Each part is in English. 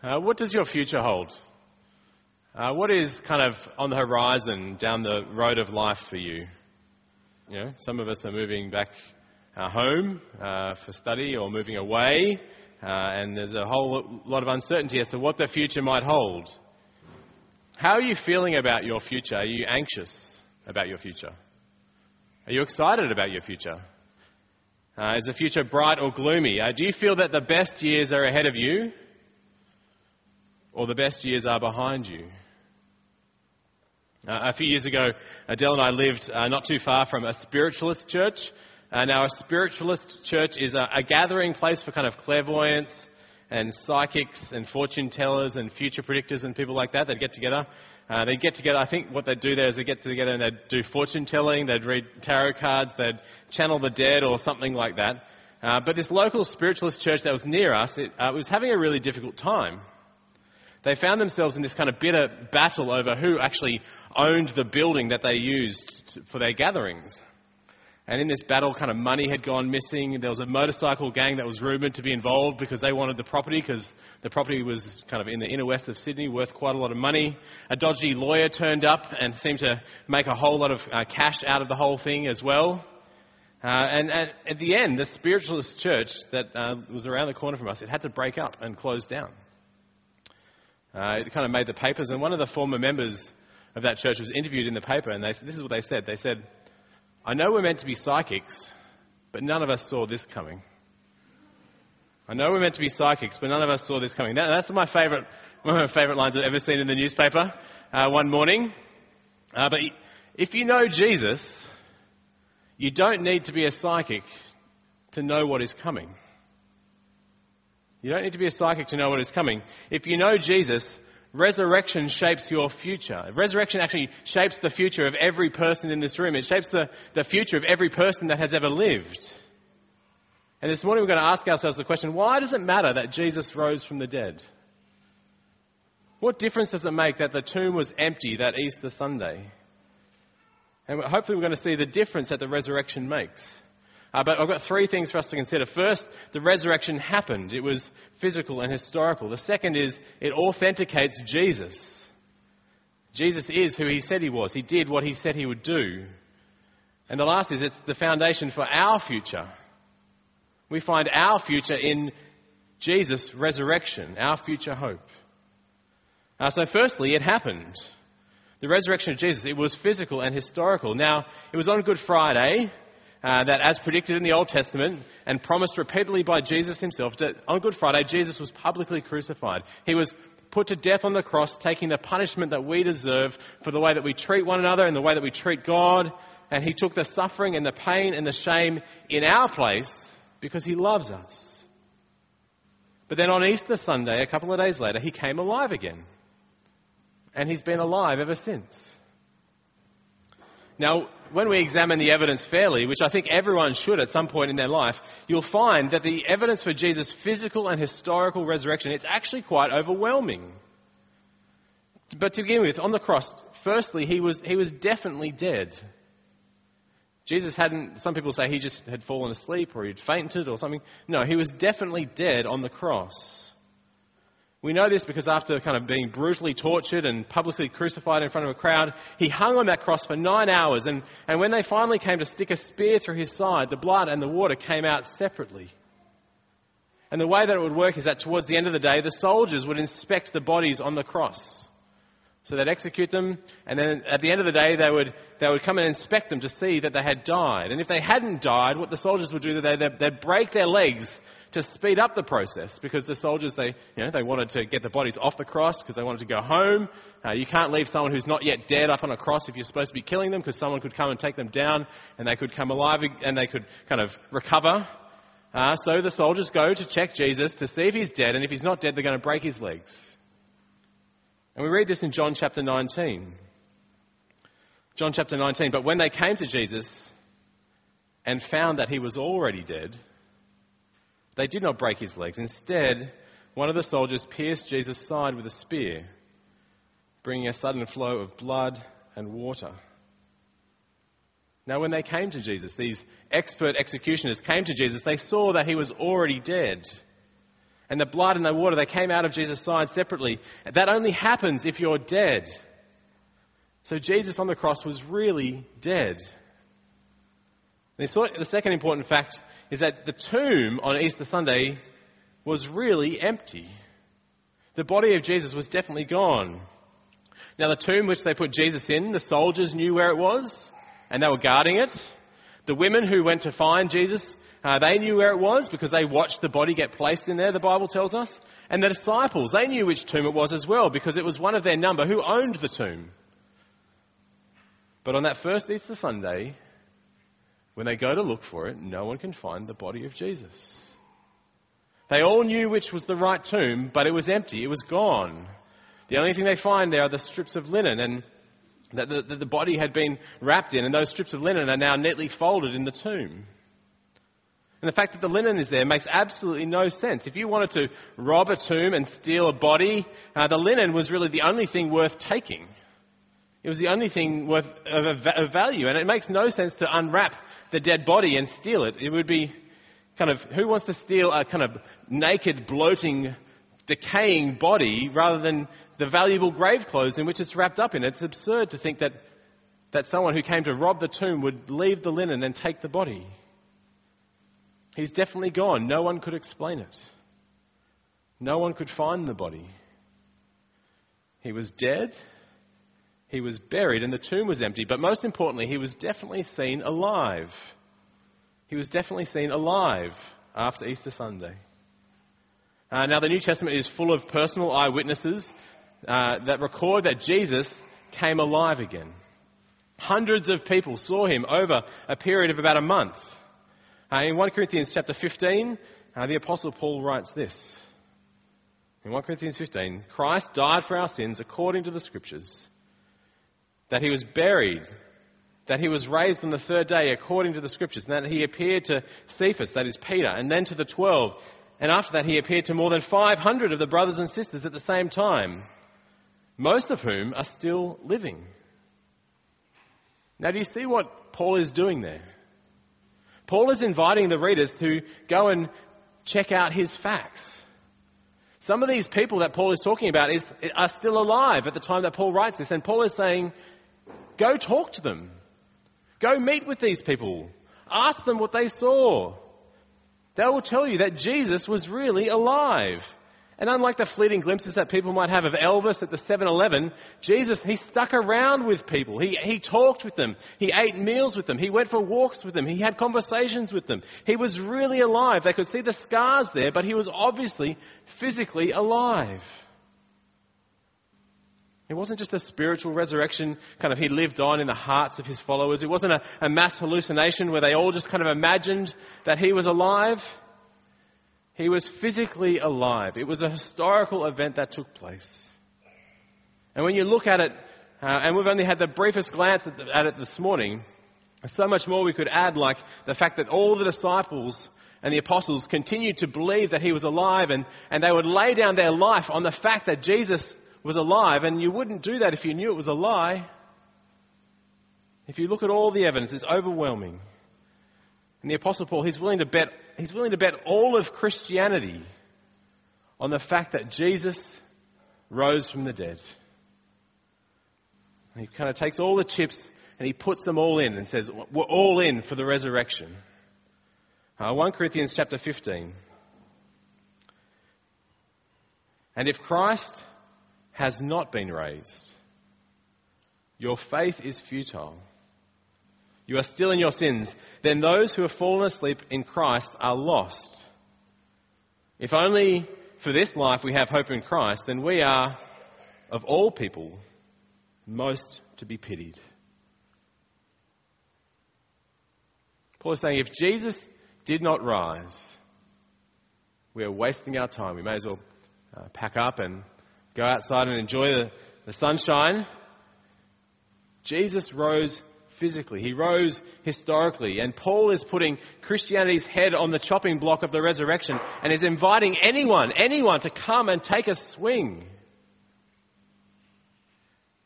Uh, what does your future hold? Uh, what is kind of on the horizon down the road of life for you? You know, some of us are moving back uh, home uh, for study or moving away, uh, and there's a whole lot of uncertainty as to what the future might hold. How are you feeling about your future? Are you anxious about your future? Are you excited about your future? Uh, is the future bright or gloomy? Uh, do you feel that the best years are ahead of you or the best years are behind you? Uh, a few years ago, Adele and I lived uh, not too far from a spiritualist church. Uh, now, a spiritualist church is a, a, gathering place for kind of clairvoyance and psychics and fortune tellers and future predictors and people like that. They'd get together. Uh, they'd get together. I think what they'd do there is they'd get together and they'd do fortune telling. They'd read tarot cards. They'd channel the dead or something like that. Uh, but this local spiritualist church that was near us, it uh, was having a really difficult time. They found themselves in this kind of bitter battle over who actually owned the building that they used for their gatherings. And in this battle, kind of money had gone missing. There was a motorcycle gang that was rumoured to be involved because they wanted the property because the property was kind of in the inner west of Sydney, worth quite a lot of money. A dodgy lawyer turned up and seemed to make a whole lot of uh, cash out of the whole thing as well. Uh, and, at the end, the spiritualist church that uh, was around the corner from us, it had to break up and close down. Uh, it kind of made the papers, and one of the former members of that church was interviewed in the paper, and they, this is what they said. They said, I know we're meant to be psychics, but none of us saw this coming. I know we're meant to be psychics, but none of us saw this coming. That, that's my favorite, one of my favorite lines I've ever seen in the newspaper uh, one morning. Uh, but if you know Jesus, you don't need to be a psychic to know what is coming. You don't need to be a psychic to know what is coming. If you know Jesus, resurrection shapes your future. Resurrection actually shapes the future of every person in this room. It shapes the, the future of every person that has ever lived. And this morning we're going to ask ourselves the question, why does it matter that Jesus rose from the dead? What difference does it make that the tomb was empty that Easter Sunday? And hopefully we're going to see the difference that the resurrection makes. Uh, but I've got three things for us to consider. First, the resurrection happened. It was physical and historical. The second is it authenticates Jesus. Jesus is who he said he was. He did what he said he would do. And the last is it's the foundation for our future. We find our future in Jesus' resurrection, our future hope. Uh, so, firstly, it happened. The resurrection of Jesus, it was physical and historical. Now, it was on Good Friday, uh, that, as predicted in the Old Testament and promised repeatedly by Jesus himself, that on Good Friday, Jesus was publicly crucified. He was put to death on the cross, taking the punishment that we deserve for the way that we treat one another and the way that we treat God. And he took the suffering and the pain and the shame in our place because he loves us. But then on Easter Sunday, a couple of days later, he came alive again. And he's been alive ever since. Now, when we examine the evidence fairly, which I think everyone should at some point in their life, you'll find that the evidence for Jesus' physical and historical resurrection, it's actually quite overwhelming. But to begin with, on the cross, firstly, he was, he was definitely dead. Jesus hadn't, some people say he just had fallen asleep or he'd fainted or something. No, he was definitely dead on the cross. We know this because after kind of being brutally tortured and publicly crucified in front of a crowd, he hung on that cross for nine hours. And, and when they finally came to stick a spear through his side, the blood and the water came out separately. And the way that it would work is that towards the end of the day, the soldiers would inspect the bodies on the cross. So they'd execute them, and then at the end of the day, they would, they would come and inspect them to see that they had died. And if they hadn't died, what the soldiers would do, they'd, they'd break their legs to speed up the process because the soldiers, they, you know, they wanted to get the bodies off the cross because they wanted to go home. Uh, you can't leave someone who's not yet dead up on a cross if you're supposed to be killing them because someone could come and take them down and they could come alive and they could kind of recover. Uh, so the soldiers go to check Jesus to see if he's dead, and if he's not dead, they're going to break his legs. And we read this in John chapter 19. John chapter 19. But when they came to Jesus and found that he was already dead, they did not break his legs. Instead, one of the soldiers pierced Jesus' side with a spear, bringing a sudden flow of blood and water. Now, when they came to Jesus, these expert executioners came to Jesus, they saw that he was already dead. And the blood and the water, they came out of Jesus' side separately. That only happens if you're dead. So Jesus on the cross was really dead. The second important fact is that the tomb on Easter Sunday was really empty. The body of Jesus was definitely gone. Now, the tomb which they put Jesus in, the soldiers knew where it was, and they were guarding it. The women who went to find Jesus, uh, they knew where it was because they watched the body get placed in there, the Bible tells us. And the disciples, they knew which tomb it was as well because it was one of their number who owned the tomb. But on that first Easter Sunday, when they go to look for it, no one can find the body of Jesus. They all knew which was the right tomb, but it was empty. It was gone. The only thing they find there are the strips of linen and that the, the, body had been wrapped in, and those strips of linen are now neatly folded in the tomb. And the fact that the linen is there makes absolutely no sense. If you wanted to rob a tomb and steal a body, uh, the linen was really the only thing worth taking. It was the only thing worth of, of value, and it makes no sense to unwrap the dead body and steal it. It would be kind of who wants to steal a kind of naked, bloating, decaying body rather than the valuable grave clothes in which it's wrapped up in? It's absurd to think that that someone who came to rob the tomb would leave the linen and take the body. He's definitely gone. No one could explain it. No one could find the body. He was dead. He was buried and the tomb was empty. But most importantly, he was definitely seen alive. He was definitely seen alive after Easter Sunday. Uh, now, the New Testament is full of personal eyewitnesses uh, that record that Jesus came alive again. Hundreds of people saw him over a period of about a month. Uh, in 1 Corinthians chapter 15, uh, the Apostle Paul writes this. In 1 Corinthians 15, Christ died for our sins according to the Scriptures, that he was buried, that he was raised on the third day according to the Scriptures, and that he appeared to Cephas, that is Peter, and then to the twelve. And after that, he appeared to more than 500 of the brothers and sisters at the same time, most of whom are still living. Now, do you see what Paul is doing there? Paul is inviting the readers to go and check out his facts. Some of these people that Paul is talking about is, are still alive at the time that Paul writes this, and Paul is saying, go talk to them. Go meet with these people. Ask them what they saw. They will tell you that Jesus was really alive. And unlike the fleeting glimpses that people might have of Elvis at the 7-Eleven, Jesus, he stuck around with people. He, he talked with them. He ate meals with them. He went for walks with them. He had conversations with them. He was really alive. They could see the scars there, but he was obviously physically alive. It wasn't just a spiritual resurrection, kind of he lived on in the hearts of his followers. It wasn't a, a mass hallucination where they all just kind of imagined that he was alive. He was physically alive. It was a historical event that took place. And when you look at it, uh, and we've only had the briefest glance at, the, at it this morning, there's so much more we could add, like the fact that all the disciples and the apostles continued to believe that he was alive and, and they would lay down their life on the fact that Jesus was alive, and you wouldn't do that if you knew it was a lie. If you look at all the evidence, it's overwhelming. And the Apostle Paul, he's willing to bet, he's willing to bet all of Christianity on the fact that Jesus rose from the dead. And he kind of takes all the chips and he puts them all in and says, we're all in for the resurrection. Uh, 1 Corinthians chapter 15. And if Christ has not been raised, your faith is futile you are still in your sins, then those who have fallen asleep in Christ are lost. If only for this life we have hope in Christ, then we are, of all people, most to be pitied. Paul is saying if Jesus did not rise, we are wasting our time. We may as well uh, pack up and go outside and enjoy the, the sunshine. Jesus rose physically. He rose historically. And Paul is putting Christianity's head on the chopping block of the resurrection and is inviting anyone, anyone to come and take a swing.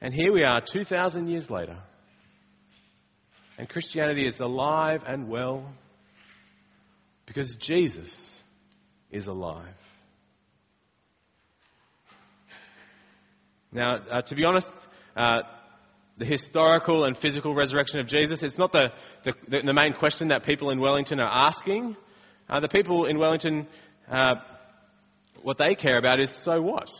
And here we are 2,000 years later. And Christianity is alive and well because Jesus is alive. Now, uh, to be honest, uh, the historical and physical resurrection of Jesus, it's not the, the, the main question that people in Wellington are asking. Uh, the people in Wellington, uh, what they care about is so what?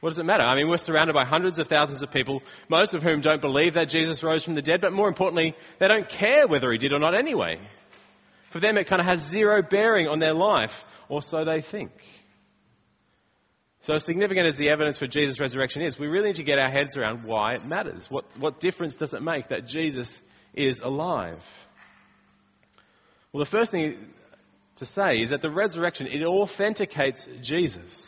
What does it matter? I mean, we're surrounded by hundreds of thousands of people, most of whom don't believe that Jesus rose from the dead, but more importantly, they don't care whether he did or not anyway. For them, it kind of has zero bearing on their life, or so they think. So, as significant as the evidence for Jesus' resurrection is, we really need to get our heads around why it matters. What, what difference does it make that Jesus is alive? Well, the first thing to say is that the resurrection, it authenticates Jesus.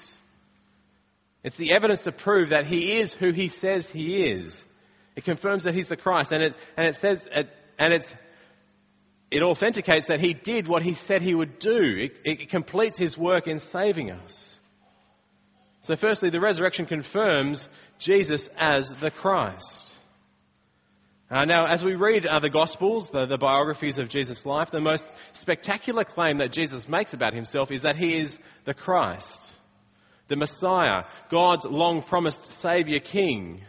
It's the evidence to prove that he is who he says he is. It confirms that he's the Christ, and it, and it says, it, and it's, it authenticates that he did what he said he would do. It, it completes his work in saving us. So, firstly, the resurrection confirms Jesus as the Christ. Uh, now, as we read uh, the Gospels, the, the biographies of Jesus' life, the most spectacular claim that Jesus makes about himself is that he is the Christ the Messiah, God's long promised Savior King.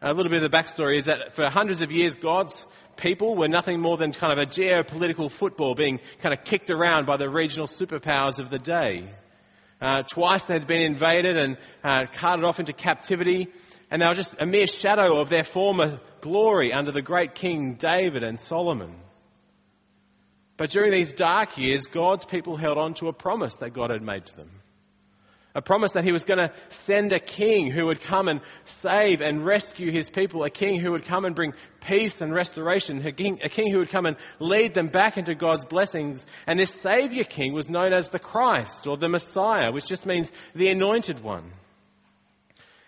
A little bit of the backstory is that for hundreds of years, God's people were nothing more than kind of a geopolitical football being kind of kicked around by the regional superpowers of the day. Uh, twice they'd been invaded and uh, carted off into captivity, and they were just a mere shadow of their former glory under the great King David and Solomon. But during these dark years, God's people held on to a promise that God had made to them. A promise that he was going to send a king who would come and save and rescue his people, a king who would come and bring peace and restoration, a king, a king who would come and lead them back into God's blessings. And this Savior King was known as the Christ or the Messiah, which just means the anointed one.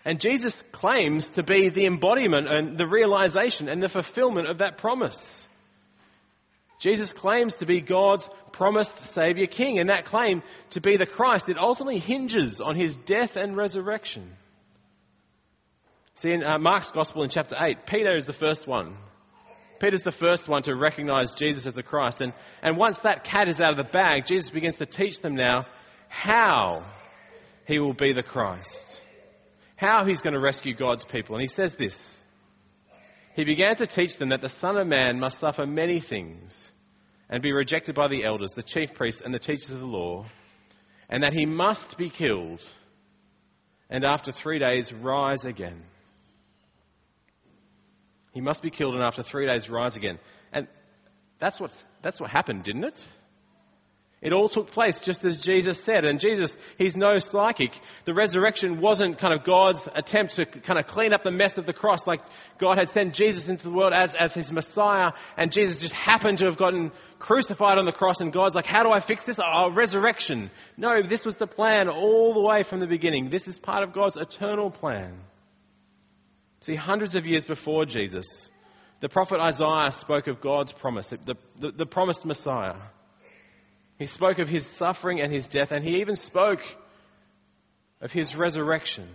And Jesus claims to be the embodiment and the realization and the fulfillment of that promise. Jesus claims to be God's promised Savior King, and that claim to be the Christ, it ultimately hinges on his death and resurrection. See, in uh, Mark's Gospel in chapter 8, Peter is the first one. Peter's the first one to recognize Jesus as the Christ. And, and once that cat is out of the bag, Jesus begins to teach them now how he will be the Christ, how he's going to rescue God's people. And he says this He began to teach them that the Son of Man must suffer many things and be rejected by the elders, the chief priests, and the teachers of the law, and that he must be killed, and after three days rise again. He must be killed, and after three days rise again. And that's what, that's what happened, didn't it? It all took place just as Jesus said. And Jesus, he's no psychic. The resurrection wasn't kind of God's attempt to kind of clean up the mess of the cross like God had sent Jesus into the world as, as his Messiah. And Jesus just happened to have gotten crucified on the cross. And God's like, how do I fix this? Oh, resurrection. No, this was the plan all the way from the beginning. This is part of God's eternal plan. See, hundreds of years before Jesus, the prophet Isaiah spoke of God's promise, the, the, the promised Messiah. He spoke of his suffering and his death, and he even spoke of his resurrection.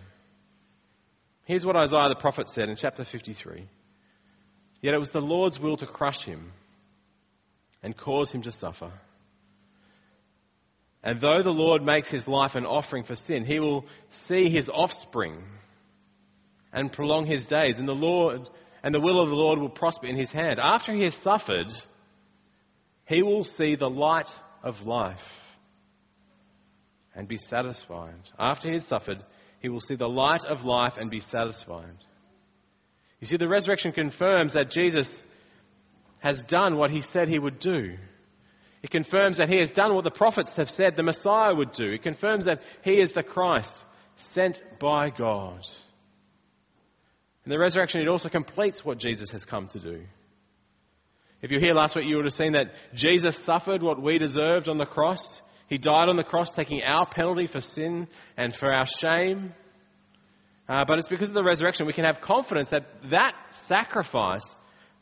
Here's what Isaiah the prophet said in chapter 53 Yet it was the Lord's will to crush him and cause him to suffer. And though the Lord makes his life an offering for sin, he will see his offspring and prolong his days, and the Lord and the will of the Lord will prosper in his hand. After he has suffered, he will see the light of life and be satisfied. After he has suffered, he will see the light of life and be satisfied. You see, the resurrection confirms that Jesus has done what he said he would do. It confirms that he has done what the prophets have said the Messiah would do. It confirms that he is the Christ sent by God. And the resurrection, it also completes what Jesus has come to do. If you were here last week, you would have seen that Jesus suffered what we deserved on the cross. He died on the cross, taking our penalty for sin and for our shame. Uh, but it's because of the resurrection we can have confidence that that sacrifice,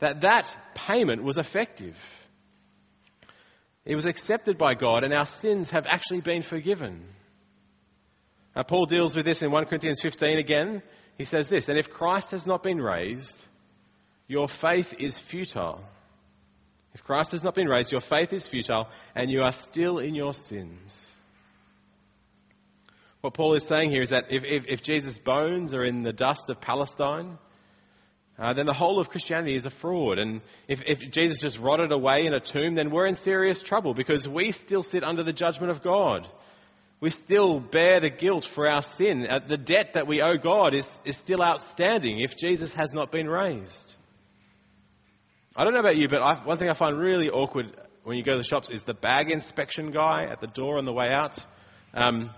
that that payment was effective. It was accepted by God, and our sins have actually been forgiven. Now, Paul deals with this in 1 Corinthians 15 again. He says this, and if Christ has not been raised, your faith is futile if Christ has not been raised, your faith is futile and you are still in your sins. What Paul is saying here is that if, if, if Jesus' bones are in the dust of Palestine, uh, then the whole of Christianity is a fraud. And if, if Jesus just rotted away in a tomb, then we're in serious trouble because we still sit under the judgment of God. We still bear the guilt for our sin. Uh, the debt that we owe God is, is still outstanding if Jesus has not been raised. I don't know about you, but I, one thing I find really awkward when you go to the shops is the bag inspection guy at the door on the way out. Um,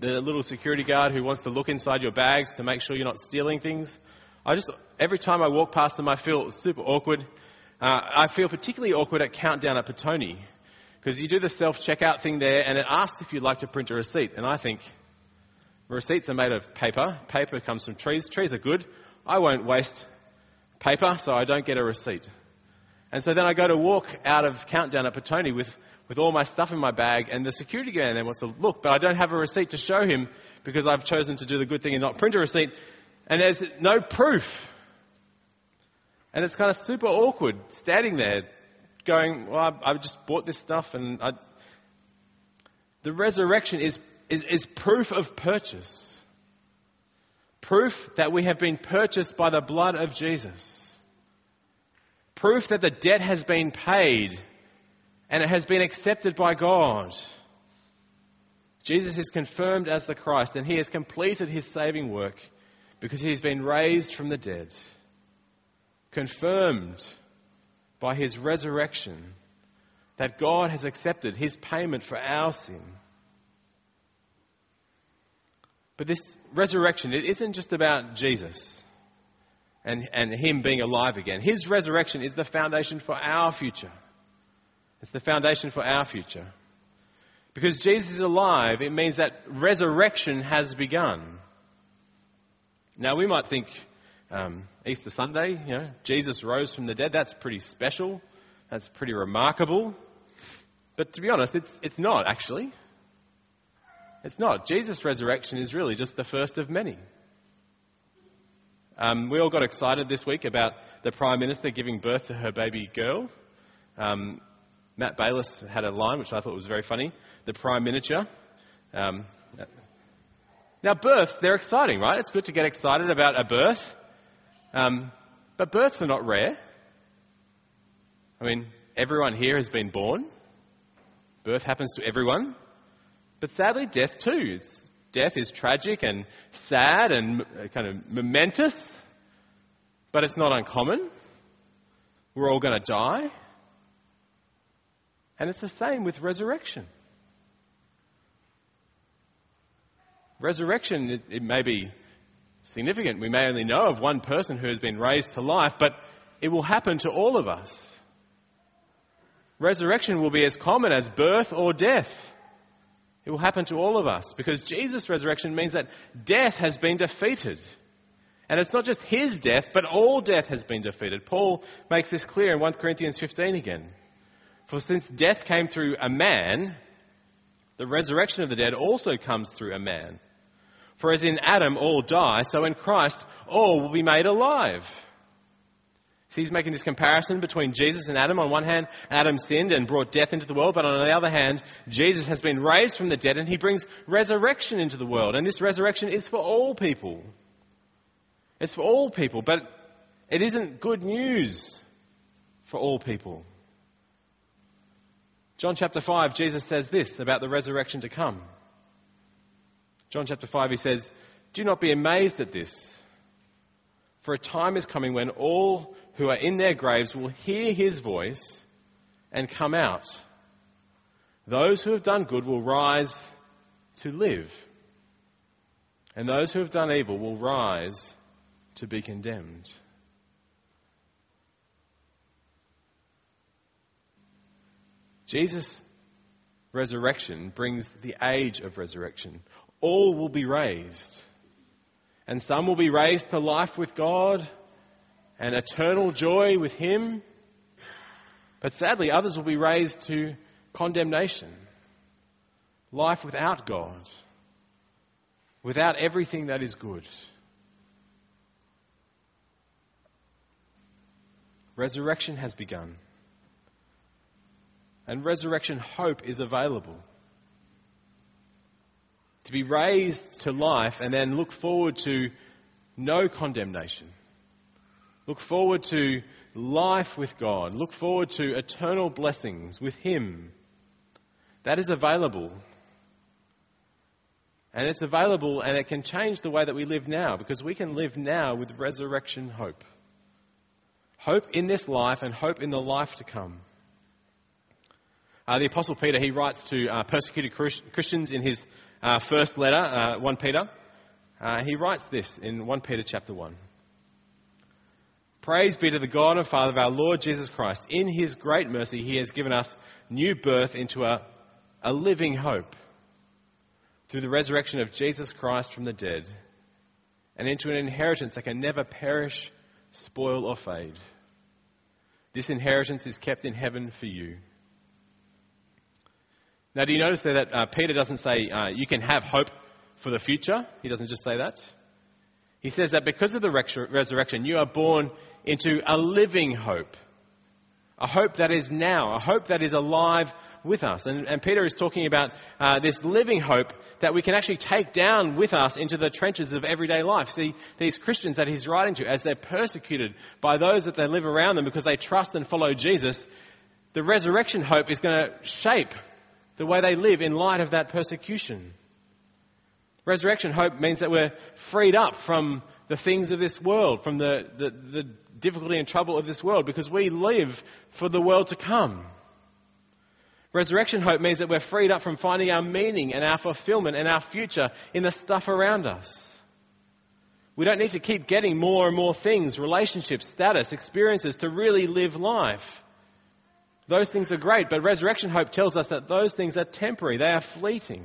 the little security guard who wants to look inside your bags to make sure you're not stealing things. I just, every time I walk past them, I feel super awkward. Uh, I feel particularly awkward at Countdown at Petone because you do the self checkout thing there and it asks if you'd like to print a receipt. And I think receipts are made of paper. Paper comes from trees. Trees are good. I won't waste paper, so I don't get a receipt. And so then I go to walk out of Countdown at Petone with, with all my stuff in my bag, and the security guard then wants to look, but I don't have a receipt to show him because I've chosen to do the good thing and not print a receipt and there's no proof. And it's kind of super awkward standing there going, well, I, have just bought this stuff and I... the resurrection is, is, is proof of purchase. Proof that we have been purchased by the blood of Jesus. Proof that the debt has been paid and it has been accepted by God. Jesus is confirmed as the Christ and he has completed his saving work because he's been raised from the dead, confirmed by his resurrection that God has accepted his payment for our sin. But this resurrection, it isn't just about Jesus and, and him being alive again. His resurrection is the foundation for our future. It's the foundation for our future. Because Jesus is alive, it means that resurrection has begun. Now, we might think um, Easter Sunday, you know, Jesus rose from the dead. That's pretty special. That's pretty remarkable. But to be honest, it's, it's not actually. It's not. Jesus' resurrection is really just the first of many. Um, we all got excited this week about the Prime Minister giving birth to her baby girl. Um, Matt Baylis had a line which I thought was very funny. The Prime Miniature. Um, now, births, they're exciting, right? It's good to get excited about a birth. Um, but births are not rare. I mean, everyone here has been born. Birth happens to everyone. But sadly, death too. Death is tragic and sad and uh, kind of momentous, but it's not uncommon. We're all going to die. And it's the same with resurrection. Resurrection, it, it may be significant. We may only know of one person who has been raised to life, but it will happen to all of us. Resurrection will be as common as birth or death. It will happen to all of us because Jesus' resurrection means that death has been defeated. And it's not just his death, but all death has been defeated. Paul makes this clear in 1 Corinthians 15 again. For since death came through a man, the resurrection of the dead also comes through a man. For as in Adam all die, so in Christ all will be made alive. So he's making this comparison between Jesus and Adam. On one hand, Adam sinned and brought death into the world, but on the other hand, Jesus has been raised from the dead and he brings resurrection into the world. And this resurrection is for all people. It's for all people, but it isn't good news for all people. John chapter 5, Jesus says this about the resurrection to come. John chapter 5, he says, Do not be amazed at this. For a time is coming when all who are in their graves will hear his voice and come out. Those who have done good will rise to live, and those who have done evil will rise to be condemned. Jesus' resurrection brings the age of resurrection all will be raised. And some will be raised to life with God and eternal joy with Him. But sadly, others will be raised to condemnation, life without God, without everything that is good. Resurrection has begun. And resurrection hope is available. to be raised to life and then look forward to no condemnation. Look forward to life with God. Look forward to eternal blessings with Him. That is available. And it's available and it can change the way that we live now because we can live now with resurrection hope. Hope in this life and hope in the life to come. Uh, the Apostle Peter, he writes to uh, persecuted Christians in his uh, first letter, uh, 1 Peter. Uh, he writes this in 1 Peter chapter 1. Praise be to the God and Father of our Lord Jesus Christ. In his great mercy, he has given us new birth into a, a living hope through the resurrection of Jesus Christ from the dead and into an inheritance that can never perish, spoil, or fade. This inheritance is kept in heaven for you. Now, do you notice there that uh, Peter doesn't say uh, you can have hope for the future? He doesn't just say that. He says that because of the resurrection, you are born into a living hope. A hope that is now, a hope that is alive with us. And, and Peter is talking about uh, this living hope that we can actually take down with us into the trenches of everyday life. See, these Christians that he's writing to, as they're persecuted by those that they live around them because they trust and follow Jesus, the resurrection hope is going to shape the way they live in light of that persecution. Resurrection hope means that we're freed up from the things of this world, from the, the, the, difficulty and trouble of this world, because we live for the world to come. Resurrection hope means that we're freed up from finding our meaning and our fulfillment and our future in the stuff around us. We don't need to keep getting more and more things, relationships, status, experiences to really live life. Those things are great, but resurrection hope tells us that those things are temporary, they are fleeting.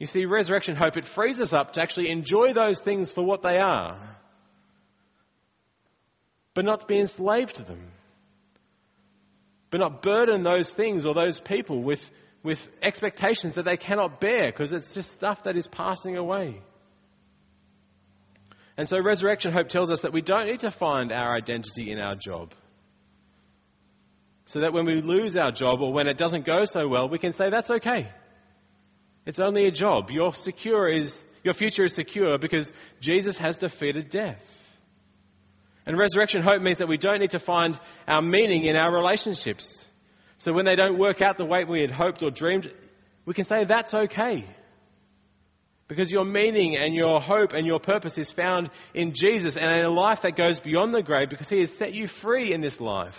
You see, resurrection hope, it frees us up to actually enjoy those things for what they are, but not to be enslaved to them. But not burden those things or those people with, with expectations that they cannot bear because it's just stuff that is passing away. And so resurrection hope tells us that we don't need to find our identity in our job. So that when we lose our job or when it doesn't go so well, we can say, that's okay. It's only a job. Your secure is, your future is secure because Jesus has defeated death. And resurrection hope means that we don't need to find our meaning in our relationships. So when they don't work out the way we had hoped or dreamed, we can say that's okay. Because your meaning and your hope and your purpose is found in Jesus and in a life that goes beyond the grave because He has set you free in this life.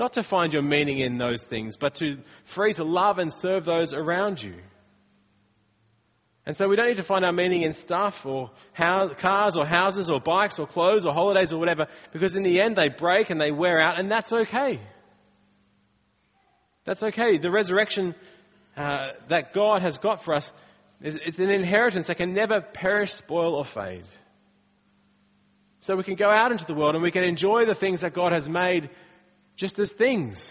Not to find your meaning in those things, but to free to love and serve those around you. And so we don't need to find our meaning in stuff or cars or houses or bikes or clothes or holidays or whatever, because in the end they break and they wear out, and that's okay. That's okay. The resurrection uh, that God has got for us is it's an inheritance that can never perish, spoil, or fade. So we can go out into the world and we can enjoy the things that God has made just as things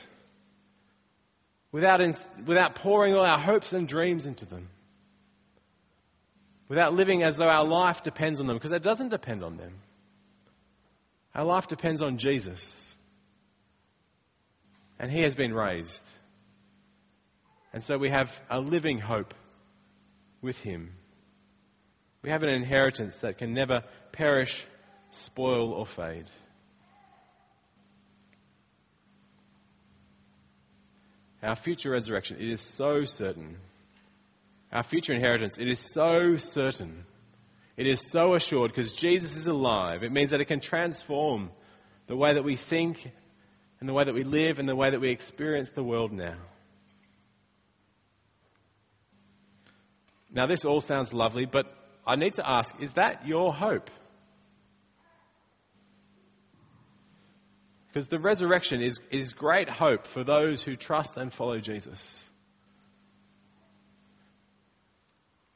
without, in, without pouring all our hopes and dreams into them. Without living as though our life depends on them, because it doesn't depend on them. Our life depends on Jesus. And He has been raised. And so we have a living hope with Him. We have an inheritance that can never perish, spoil, or fade. Our future resurrection, it is so certain. Our future inheritance, it is so certain. It is so assured because Jesus is alive. It means that it can transform the way that we think and the way that we live and the way that we experience the world now. Now, this all sounds lovely, but I need to ask is that your hope? Because the resurrection is, is great hope for those who trust and follow Jesus.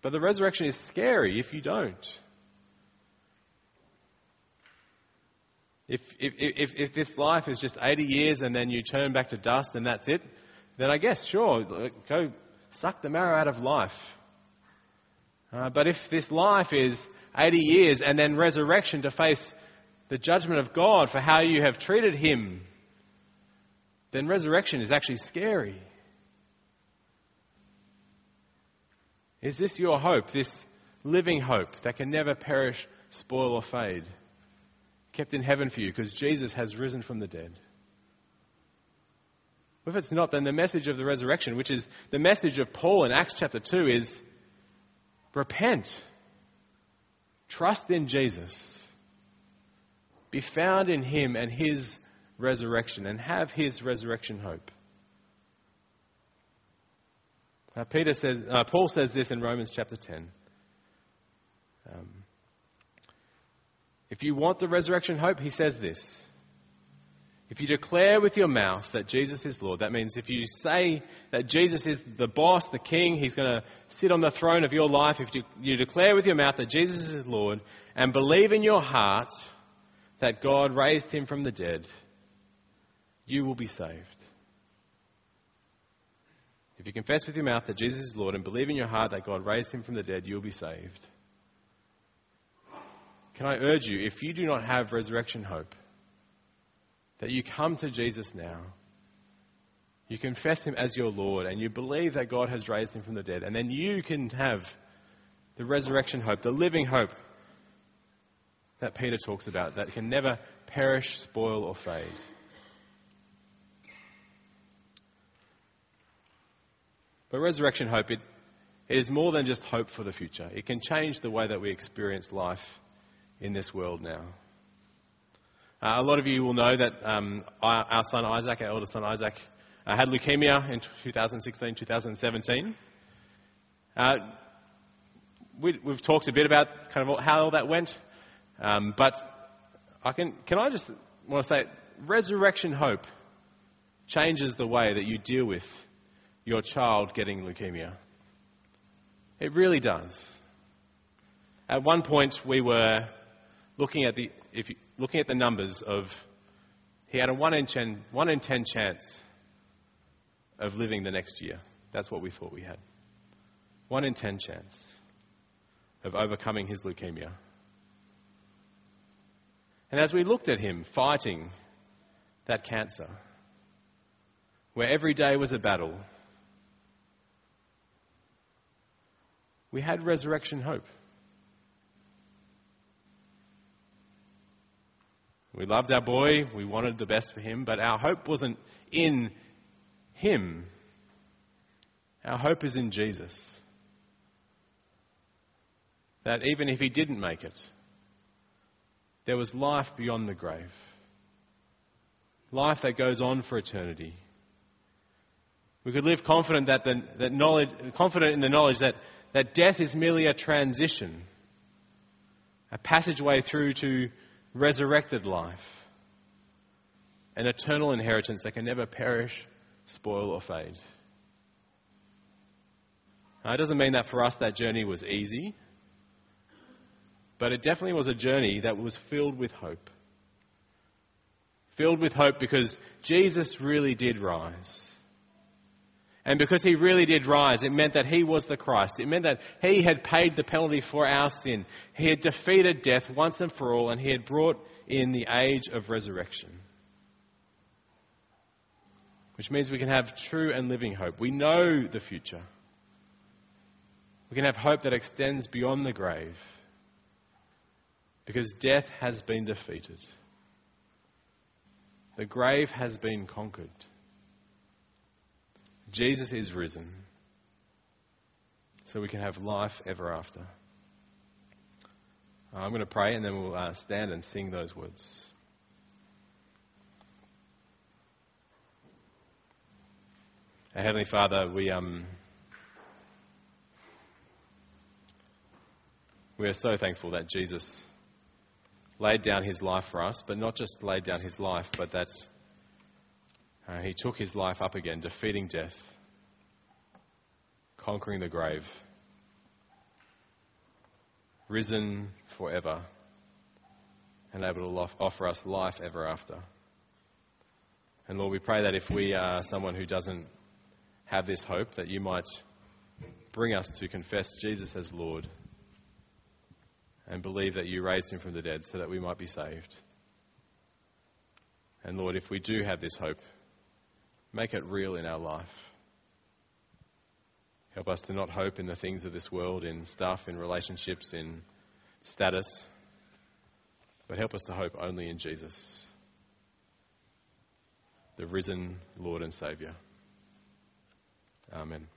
But the resurrection is scary if you don't. If, if, if, if this life is just 80 years and then you turn back to dust and that's it, then I guess, sure, go suck the marrow out of life. Uh, but if this life is 80 years and then resurrection to face the judgment of God for how you have treated him, then resurrection is actually scary. Is this your hope, this living hope that can never perish, spoil, or fade? Kept in heaven for you because Jesus has risen from the dead. If it's not, then the message of the resurrection, which is the message of Paul in Acts chapter 2, is repent. Trust in Jesus. Be found in Him and His resurrection and have His resurrection hope. Now, Peter says, uh, Paul says this in Romans chapter 10. Um, if you want the resurrection hope, he says this. If you declare with your mouth that Jesus is Lord, that means if you say that Jesus is the boss, the king, he's going to sit on the throne of your life, if you, you declare with your mouth that Jesus is Lord and believe in your heart that God raised him from the dead, you will be saved. If you confess with your mouth that Jesus is Lord and believe in your heart that God raised him from the dead, you'll be saved. Can I urge you, if you do not have resurrection hope, that you come to Jesus now. You confess him as your Lord and you believe that God has raised him from the dead. And then you can have the resurrection hope, the living hope that Peter talks about that can never perish, spoil, or fade. But resurrection hope, it, it is more than just hope for the future. It can change the way that we experience life in this world now. Uh, a lot of you will know that um, our son Isaac, our eldest son Isaac, uh, had leukemia in 2016, 2017. Uh, we, have talked a bit about kind of how that went, um, but I can, can I just want to say, resurrection hope changes the way that you deal with your child getting leukemia. It really does. At one point, we were looking at the, if you, looking at the numbers of, he had a 1 in, 10, 1 in 10 chance of living the next year. That's what we thought we had. 1 in 10 chance of overcoming his leukemia. And as we looked at him fighting that cancer, where every day was a battle, we had resurrection hope. We loved our boy, we wanted the best for him, but our hope wasn't in him. Our hope is in Jesus. That even if he didn't make it, there was life beyond the grave. Life that goes on for eternity. We could live confident that the that knowledge, confident in the knowledge that that death is merely a transition, a passageway through to resurrected life, an eternal inheritance that can never perish, spoil, or fade. Now, it doesn't mean that for us that journey was easy, but it definitely was a journey that was filled with hope. Filled with hope because Jesus really did rise. And because he really did rise, it meant that he was the Christ. It meant that he had paid the penalty for our sin. He had defeated death once and for all, and he had brought in the age of resurrection. Which means we can have true and living hope. We know the future. We can have hope that extends beyond the grave because death has been defeated. The grave has been conquered. Jesus is risen so we can have life ever after. I'm going to pray and then we'll uh, stand and sing those words. Our Heavenly Father, we, um, we are so thankful that Jesus laid down his life for us, but not just laid down his life, but that uh, he took his life up again, defeating death, conquering the grave, risen forever, and able to offer us life ever after. And Lord, we pray that if we are someone who doesn't have this hope, that you might bring us to confess Jesus as Lord and believe that you raised him from the dead so that we might be saved. And Lord, if we do have this hope, Make it real in our life. Help us to not hope in the things of this world, in stuff, in relationships, in status, but help us to hope only in Jesus, the risen Lord and Saviour. Amen.